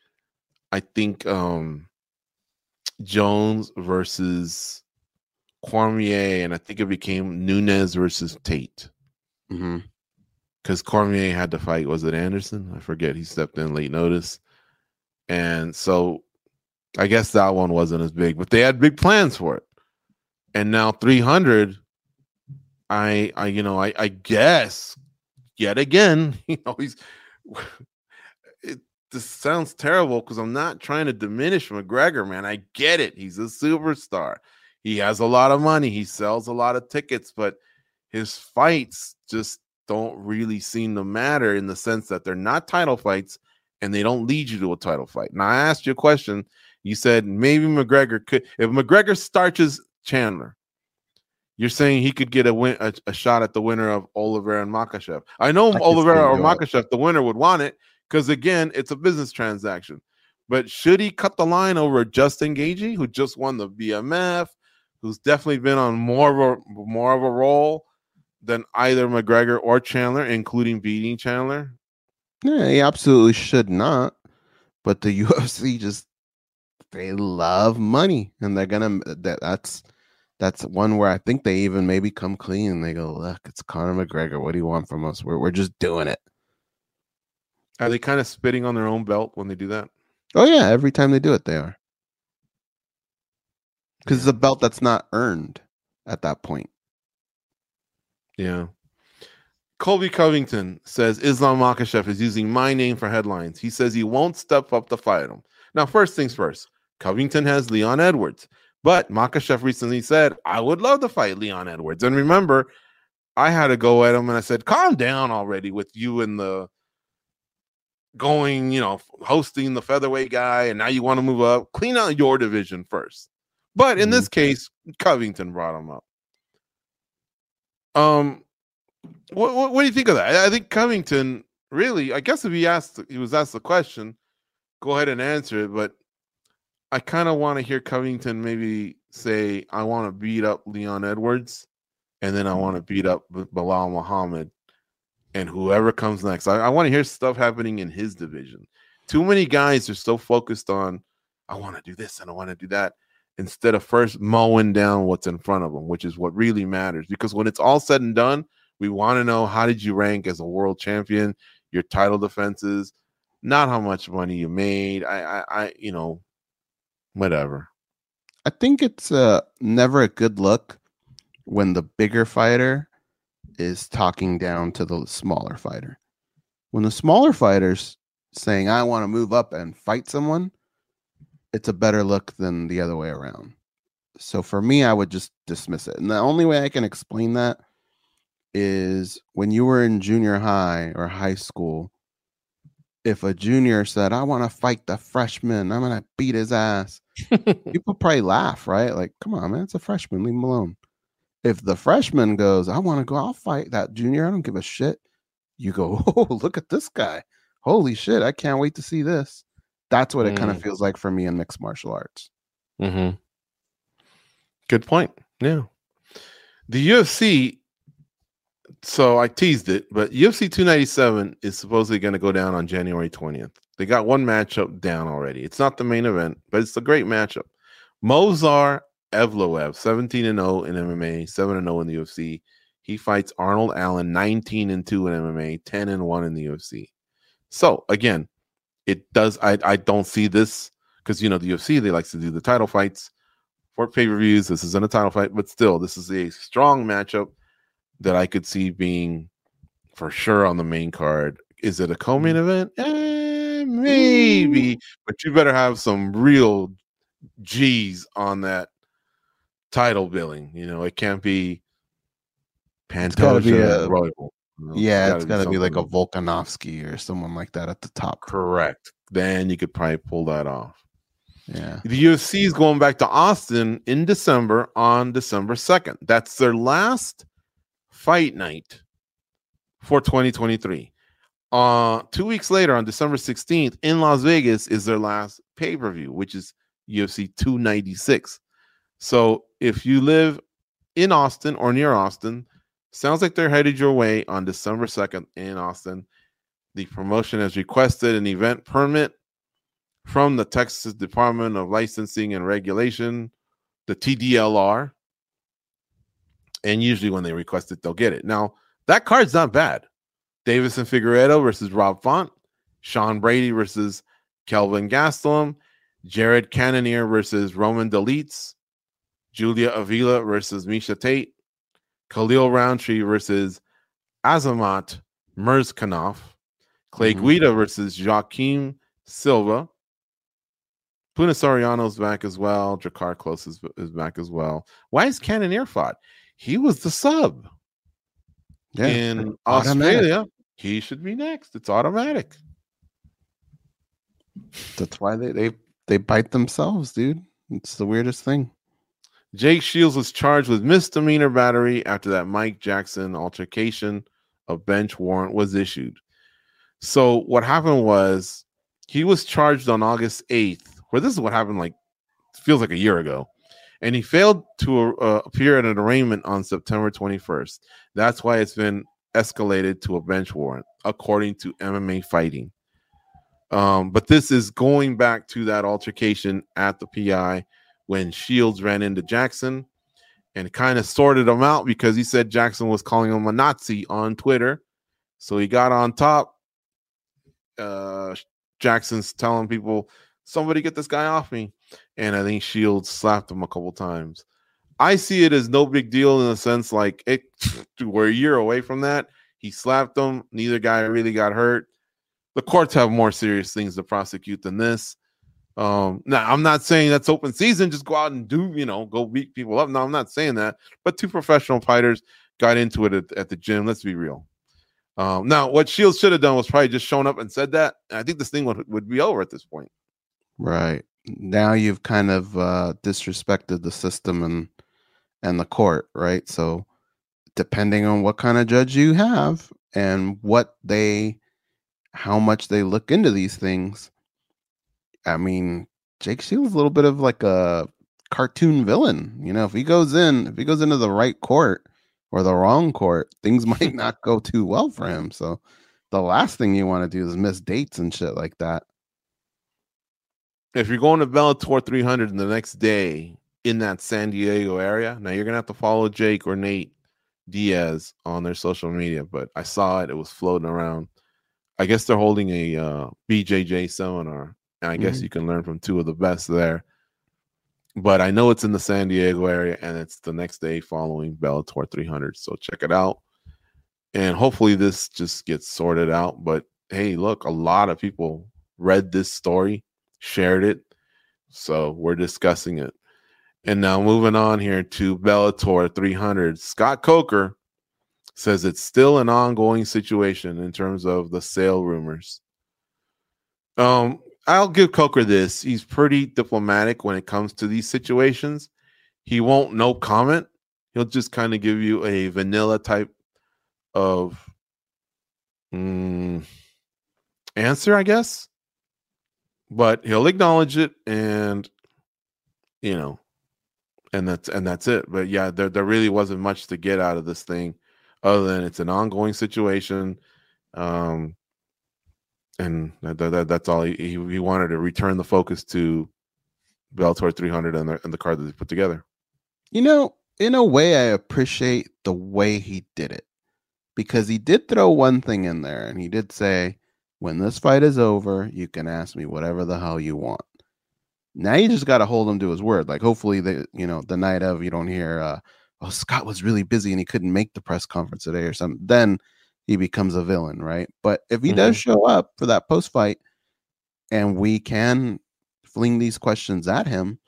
C: I think, um Jones versus Cormier, and I think it became Nunes versus Tate because Cormier had to fight. Was it Anderson? I forget. He stepped in late notice, and so I guess that one wasn't as big, but they had big plans for it. And now 300, I, I, you know, I, I guess yet again, you know, he's. It this sounds terrible because I'm not trying to diminish McGregor, man. I get it. He's a superstar. He has a lot of money. He sells a lot of tickets, but his fights just don't really seem to matter in the sense that they're not title fights and they don't lead you to a title fight. Now, I asked you a question You said maybe McGregor could if McGregor starches Chandler. You're saying he could get a win a, a shot at the winner of Oliveira and Makhachev. I know
D: I can
C: Oliveira or. Makhachev, the winner would want it because again, it's a business transaction. But should he cut the line over Justin Gaethje, who just won the BMF, who's definitely been on more of a more of a role than either McGregor or Chandler, including beating Chandler?
D: Yeah, he absolutely should not. But the UFC just they love money, and they're gonna that that's that's one where I think they even maybe come clean and they go, look, it's Conor McGregor. What do you want from us? We're we're just doing it.
C: Are they kind of spitting on their own belt when they do that?
D: Oh yeah, every time they do it, they are. Because it's a belt that's not earned at that point.
C: Yeah. Colby Covington says Islam Makhachev is using my name for headlines. He says he won't step up to fight him. Now, first things first, Covington has Leon Edwards, but Makhachev recently said, I would love to fight Leon Edwards. And remember, I had to go at him and I said, calm down already with you and the going, you know, hosting the featherweight guy, and now you want to move up. Clean out your division first. But in this case, Covington brought him up. Um, what, what, what do you think of that? I, I think Covington really, I guess if he asked, he was asked the question, go ahead and answer it. But I kind of want to hear Covington maybe say, I want to beat up Leon Edwards, and then I want to mm-hmm. beat up Belal Muhammad and whoever comes next. I, I want to hear stuff happening in his division. Too many guys are so focused on, I want to do this and I want to do that, instead of first mowing down what's in front of them, which is what really matters. Because when it's all said and done, we want to know how did you rank as a world champion, your title defenses, not how much money you made. I, I, I you know, whatever.
D: I think it's uh, never a good look when the bigger fighter is talking down to the smaller fighter. When the smaller fighter's saying, I want to move up and fight someone, it's a better look than the other way around. So for me, I would just dismiss it. And the only way I can explain that is when you were in junior high or high school, if a junior said, I want to fight the freshman, I'm going to beat his ass, people probably laugh, right? Like, come on, man, it's a freshman, leave him alone. If the freshman goes, I want to go, I'll fight that junior, I don't give a shit. You go, oh, look at this guy. Holy shit, I can't wait to see this. That's what it kind of feels like for me in mixed martial arts.
C: Mm-hmm. Good point. Yeah. The UFC, so I teased it, but UFC 297 is supposedly going to go down on January 20th. They got one matchup down already. It's not the main event, but it's a great matchup. Movsar Evloev, 17 and 0 in MMA, 7 and 0 in the UFC. He fights Arnold Allen, 19 and 2 in MMA, 10 and 1 in the UFC. So again, it does. I I don't see this because you know the UFC they likes to do the title fights for pay per views. This isn't a title fight, but still, this is a strong matchup that I could see being for sure on the main card. Is it a co-main event? Eh, maybe, but you better have some real G's on that title billing. You know, it can't be
D: gotta be a-
C: Royal. you know,
D: Yeah, it's got to be
C: something
D: like a Volkanovski or someone like that at the top.
C: correct. Then you could probably pull that off.
D: Yeah.
C: The UFC is going back to Austin in December on December 2nd. That's their last fight night for 2023. Uh, two weeks later, on December 16th, in Las Vegas, is their last pay per view, which is UFC 296. So if you live in Austin or near Austin, sounds like they're headed your way on December 2nd in Austin. The promotion has requested an event permit from the Texas Department of Licensing and Regulation, the TDLR. And usually when they request it, they'll get it. Now, that card's not bad. Deiveson Figueiredo versus Rob Font, Sean Brady versus Kelvin Gastelum, Jared Cannonier versus Roman Dolidze, Julia Avila versus Miesha Tate, Khalil Rountree versus Azamat Murzakanov, Clay
D: Mhm.
C: Guida versus Joaquim Silva. Puna Soriano's back as well. Jakar Close is, is back as well. Why is Cannonier fought? He was the sub
D: Yeah.
C: in
D: automatic.
C: Australia. He should be next. It's automatic.
D: That's why they, they they bite themselves, dude. It's the weirdest thing.
C: Jake Shields was charged with misdemeanor battery after that Mike Jackson altercation. A bench warrant was issued. So what happened was he was charged on August 8th, where this is what happened like feels like a year ago. And he failed to uh, appear at an arraignment on September 21st. That's why it's been escalated to a bench warrant, according to MMA Fighting. Um, but this is going back to that altercation at the PI when Shields ran into Jackson and kind of sorted him out because he said Jackson was calling him a Nazi on Twitter. So he got on top. Uh, Jackson's telling people, somebody get this guy off me. And I think Shields slapped him a couple times. I see it as no big deal in the sense like it we're a year away from that. He slapped him. Neither guy really got hurt. The courts have more serious things to prosecute than this. Um, now I'm not saying that's open season. Just go out and do, you know, go beat people up. No, I'm not saying that. But two professional fighters got into it at, at the gym. Let's be real. Um, now, what Shields should have done was probably just shown up and said that. And I think this thing would, would be over at this point.
D: Right now, you've kind of uh, disrespected the system and and the court, right? So, depending on what kind of judge you have and what they, how much they look into these things, I mean, Jake Shields a little bit of like a cartoon villain. You know, if he goes in, if he goes into the right court or the wrong court, things might not go too well for him. So the last thing you want to do is miss dates and shit like that.
C: If you're going to Bellator 300 the next day in that San Diego area, now you're gonna have to follow Jake or Nate Diaz on their social media. But I saw it; it was floating around. I guess they're holding a uh, BJJ seminar and I guess mm-hmm. you can learn from two of the best there. But I know it's in the San Diego area, and it's the next day following Bellator 300. So check it out, and hopefully this just gets sorted out. But hey, look, a lot of people read this story, shared it, so we're discussing it. And now moving on here to Bellator 300, Scott Coker says it's still an ongoing situation in terms of the sale rumors. Um, I'll give Coker this. He's pretty diplomatic when it comes to these situations. He won't no comment. He'll just kind of give you a vanilla type of mm, answer, I guess. But he'll acknowledge it and you know, and that's and that's it. But yeah, there there really wasn't much to get out of this thing other than it's an ongoing situation. Um and that, that, that's all he, he, wanted to return the focus to Bellator 300 and the, and the card that they put together.
D: You know, in a way, I appreciate the way he did it because he did throw one thing in there and he did say, when this fight is over, you can ask me whatever the hell you want. Now you just got to hold him to his word. Like, hopefully, the you know the night of you don't hear, uh, oh Scott was really busy and he couldn't make the press conference today or something. Then he becomes a villain, right? But if he mm-hmm. does show up for that post fight and we can fling these questions at him,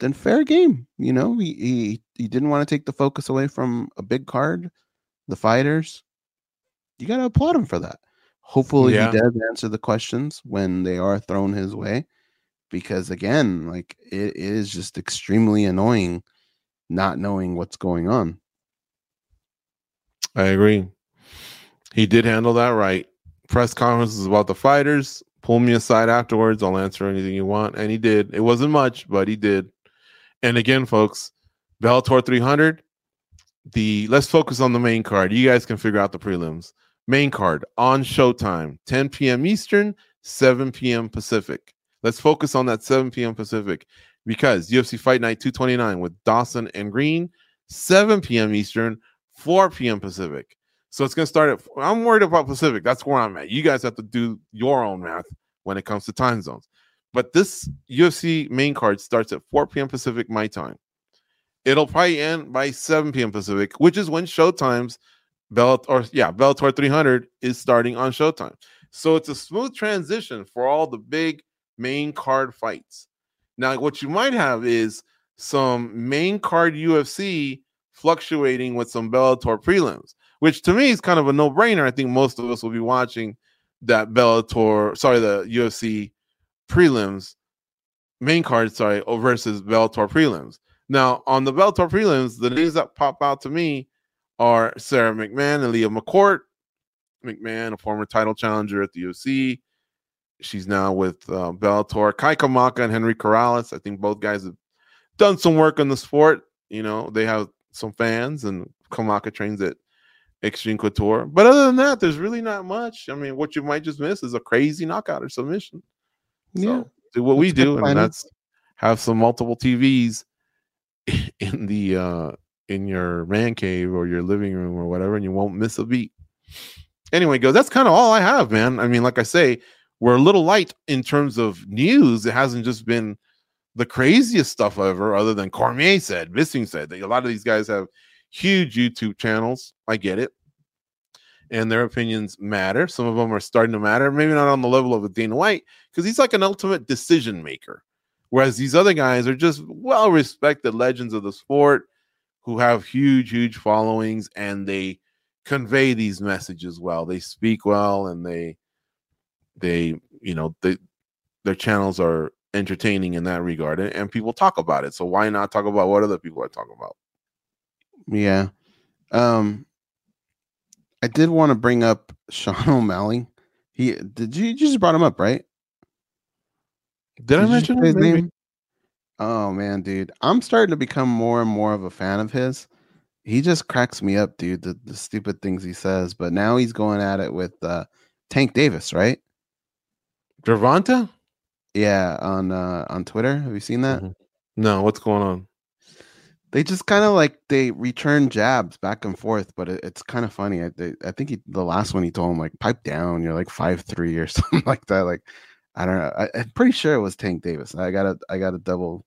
D: then fair game. You know, he he, he didn't want to take the focus away from a big card, the fighters. You got to applaud him for that. Hopefully, yeah. he does answer the questions when they are thrown his way, because again, like it, is just extremely annoying not knowing what's going on.
C: I agree. He did handle that right. Press conferences about the fighters. Pull me aside afterwards. I'll answer anything you want. And he did. It wasn't much, but he did. And again, folks, Bellator 300. The let's focus on the main card. You guys can figure out the prelims. Main card on Showtime, 10 p.m. Eastern, 7 p.m. Pacific. Let's focus on that 7 p.m. Pacific because UFC Fight Night 229 with Dawson and Green, 7 p.m. Eastern, 4 p.m. Pacific. So it's going to start at. I'm worried about Pacific. That's where I'm at. You guys have to do your own math when it comes to time zones. But this UFC main card starts at 4 p.m. Pacific, my time. It'll probably end by 7 p.m. Pacific, which is when Showtime's Bellator, or yeah, Bellator 300 is starting on Showtime. So it's a smooth transition for all the big main card fights. Now, what you might have is some main card UFC fluctuating with some Bellator prelims which to me is kind of a no brainer. I think most of us will be watching that Bellator, sorry, the UFC prelims main card, sorry, versus Bellator prelims. Now, on the Bellator prelims, the names that pop out to me are Sara McMann and Leah McCourt. McMahon, a former title challenger at the UFC. She's now with uh, Bellator. Kai Kamaka and Henry Corrales. I think both guys have done some work in the sport. You know, they have some fans, and Kamaka trains at Extreme Couture. But other than that, there's really not much. I mean, what you might just miss is a crazy knockout or submission. So
D: Yeah.
C: do what we
D: That's good
C: do, and that's have some multiple TVs in the uh in your man cave or your living room or whatever, and you won't miss a beat. Anyway, goes that's kind of all I have, man. I mean, like I say, we're a little light in terms of news. It hasn't just been the craziest stuff ever, other than Cormier said, Bisping said a lot of these guys have huge YouTube channels. I get it. And their opinions matter. Some of them are starting to matter, maybe not on the level of a Dana White, because he's like an ultimate decision maker. Whereas these other guys are just well respected legends of the sport who have huge, huge followings and they convey these messages well. They speak well and they they you know they their channels are entertaining in that regard and, and people talk about it. So why not talk about what other people are talking about?
D: Yeah. Um I did want to bring up Sean O'Malley. He did you, you just brought him up, right?
C: Did I
D: Did you
C: mention
D: his
C: name?
D: name? Oh man, dude. I'm starting to become more and more of a fan of his. He just cracks me up, dude, the, the stupid things he says. But now he's going at it with uh Tank Davis, right?
C: Gervonta?
D: Yeah, on uh on Twitter. Have you seen that?
C: Mhm. No, what's going on?
D: They just kind of like they return jabs back and forth, but it, it's kind of funny. I, they, I think he, the last one he told him like pipe down, you're like five three or something like that. Like I don't know. I, I'm pretty sure it was Tank Davis. I gotta I gotta double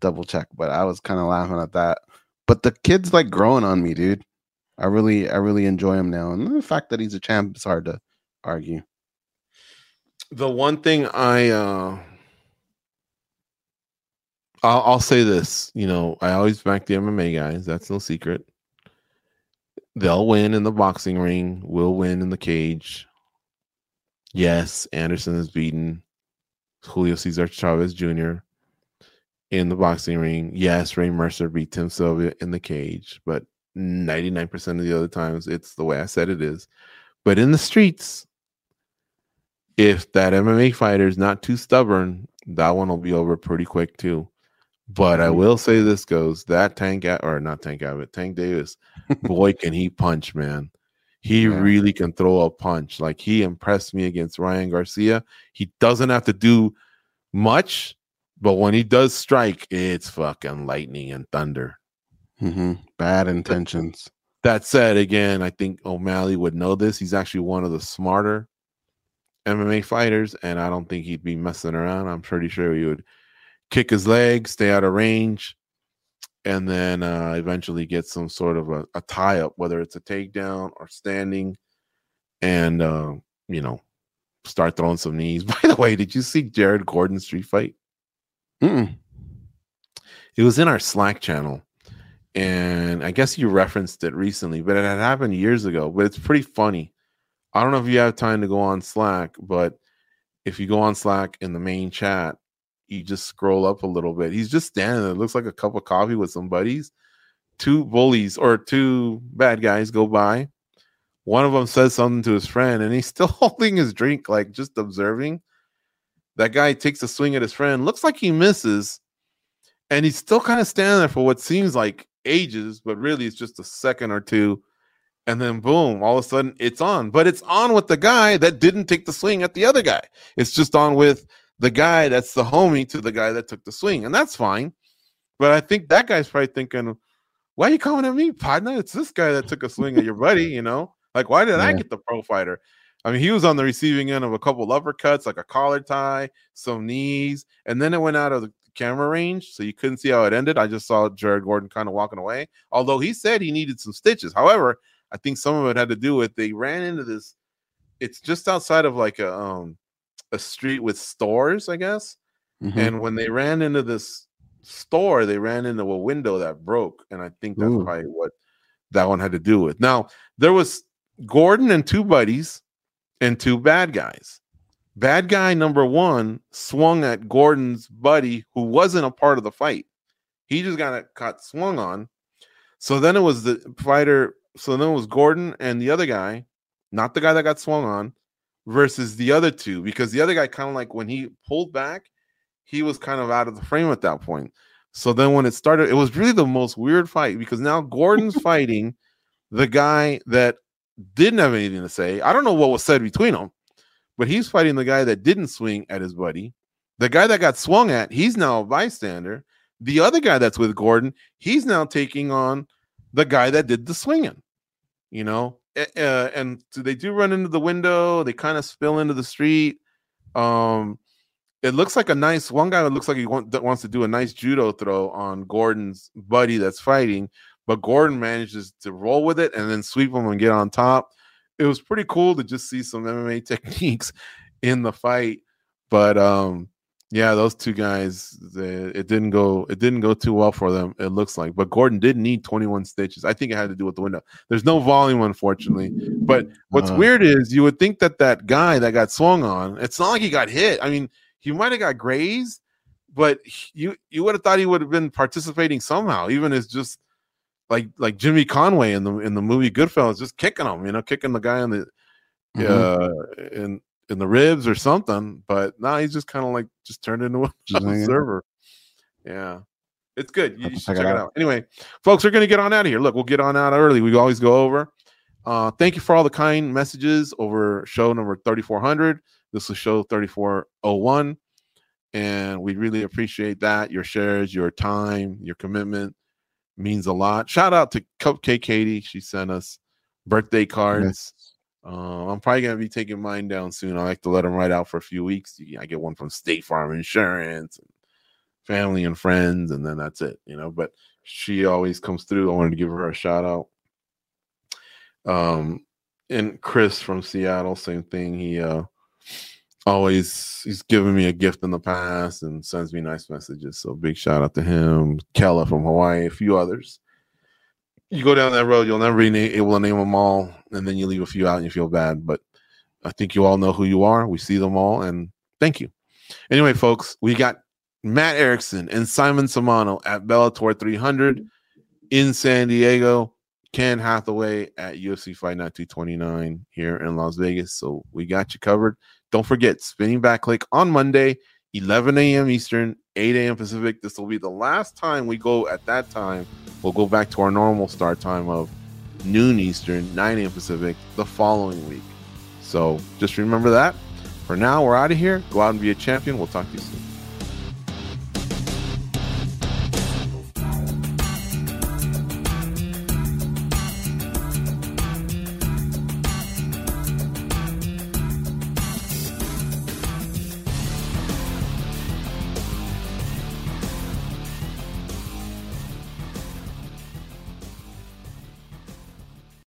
D: double check, but I was kind of laughing at that. But the kid's like growing on me, dude. I really I really enjoy him now, and the fact that he's a champ is hard to argue.
C: The one thing I uh I'll, I'll say this, you know, I always back the MMA guys. That's no secret. They'll win in the boxing ring. We'll win in the cage. Yes, Anderson is beaten Julio Cesar Chavez Jr. in the boxing ring. Yes, Ray Mercer beat Tim Sylvia in the cage, but 99% of the other times it's the way I said it is. But in the streets, if that MMA fighter is not too stubborn, that one will be over pretty quick too. But I
D: Mhm.
C: will say this goes that Tank or not Tank Abbott, Tank Davis, boy, can he punch, man. He
D: Yeah.
C: really can throw a punch. Like he impressed me against Ryan Garcia. He doesn't have to do much, but when he does strike, it's fucking lightning and thunder.
D: hmm Bad intentions.
C: That said, again, I think O'Malley would know this. He's actually one of the smarter MMA fighters, and I don't think he'd be messing around. I'm pretty sure he would kick his leg, stay out of range, and then uh, eventually get some sort of a, a tie up, whether it's a takedown or standing, and uh, you know, start throwing some knees. By the way, did you see Jared Gordon's street fight?
D: Mm-mm.
C: It was in our Slack channel. And I guess you referenced it recently, but it had happened years ago. But it's pretty funny. I don't know if you have time to go on Slack, but if you go on Slack in the main chat, you just scroll up a little bit. He's just standing there. It looks like a cup of coffee with some buddies. Two bullies or two bad guys go by. One of them says something to his friend, and he's still holding his drink, like just observing. That guy takes a swing at his friend, looks like he misses, and he's still kind of standing there for what seems like ages, but really it's just a second or two. And then boom, all of a sudden it's on. But it's on with the guy that didn't take the swing at the other guy. It's just on with the guy that's the homie to the guy that took the swing. And that's fine. But I think that guy's probably thinking, why are you coming at me, partner? It's this guy that took a swing at your buddy, you know? Like, why did I get the pro fighter? I mean, he was on the receiving end of a couple uppercuts, like a collar tie, some knees, and then it went out of the camera range, so you couldn't see how it ended. I just saw Jared Gordon kind of walking away, although he said he needed some stitches. However, I think some of it had to do with they ran into this. It's just outside of like a um a street with stores, I guess.
D: Mhm.
C: And when they ran into this store, they ran into a window that broke, and I think that's
D: Ooh.
C: probably what that one had to do with. Now there was Gordon and two buddies and two bad guys. Bad guy number one swung at Gordon's buddy, who wasn't a part of the fight. He just got caught swung on. So then it was the fighter. So then it was Gordon and the other guy, not the guy that got swung on, versus the other two. Because the other guy kind of like when he pulled back, he was kind of out of the frame at that point. So then when it started, it was really the most weird fight because now Gordon's fighting the guy that didn't have anything to say. I don't know what was said between them, but he's fighting the guy that didn't swing at his buddy. The guy that got swung at, he's now a bystander. The other guy that's with Gordon, he's now taking on the guy that did the swinging. You know, uh, and they do run into the window. They kind of spill into the street. Um, it looks like a nice one guy. looks like he want, wants to do a nice judo throw on Gordon's buddy that's fighting, but Gordon manages to roll with it and then sweep him and get on top. It was pretty cool to just see some MMA techniques in the fight, but um, yeah, those two guys, they, it didn't go. It didn't go too well for them. It looks like, but Gordon did need 21 stitches. I think it had to do with the window. There's no volume, unfortunately. But what's uh, weird is you would think that that guy that got swung on, it's not like he got hit. I mean, he might have got grazed, but you you would have thought he would have been participating somehow, even as just like like Jimmy Conway in the in the movie Goodfellas, just kicking him, you know, kicking the guy in the mm-hmm. uh in in the ribs or something. But now nah, he's just kind of like just turned into a observer. Yeah. It's good. You should check it out. out. Anyway, folks, we're gonna get on out of here. Look, we'll get on out early. We always go over. Uh, thank you for all the kind messages over show number 3400. This is show 3401. And we really appreciate that. Your shares, your time, your commitment means a lot. Shout out to Cupcake Katie. She sent us birthday cards. Yes. Uh, I'm probably gonna be taking mine down soon. I like to let them ride out for a few weeks. I get one from State Farm Insurance, and family and friends, and then that's it, you know. But she always comes through. I wanted to give her a shout out. Um, and Chris from Seattle, same thing. He uh always he's given me a gift in the past and sends me nice messages. So big shout out to him, Kella from Hawaii, a few others. You go down that road, you'll never be able to name them all, and then you leave a few out and you feel bad. But I think you all know who you are. We see them all, and thank you. Anyway, folks, we got Matt Erickson and Simon Samano at Bellator 300 in San Diego. Ken Hathaway at UFC Fight Night 229 here in Las Vegas. So we got you covered. Don't forget, Spinning Back Clique on Monday, 11 a.m. Eastern, 8 a.m. Pacific. This will be the last time we go at that time. We'll go back to our normal start time of noon Eastern, 9 a.m. Pacific the following week. So just remember that. For now, we're out of here. Go out and be a champion. We'll talk to you soon.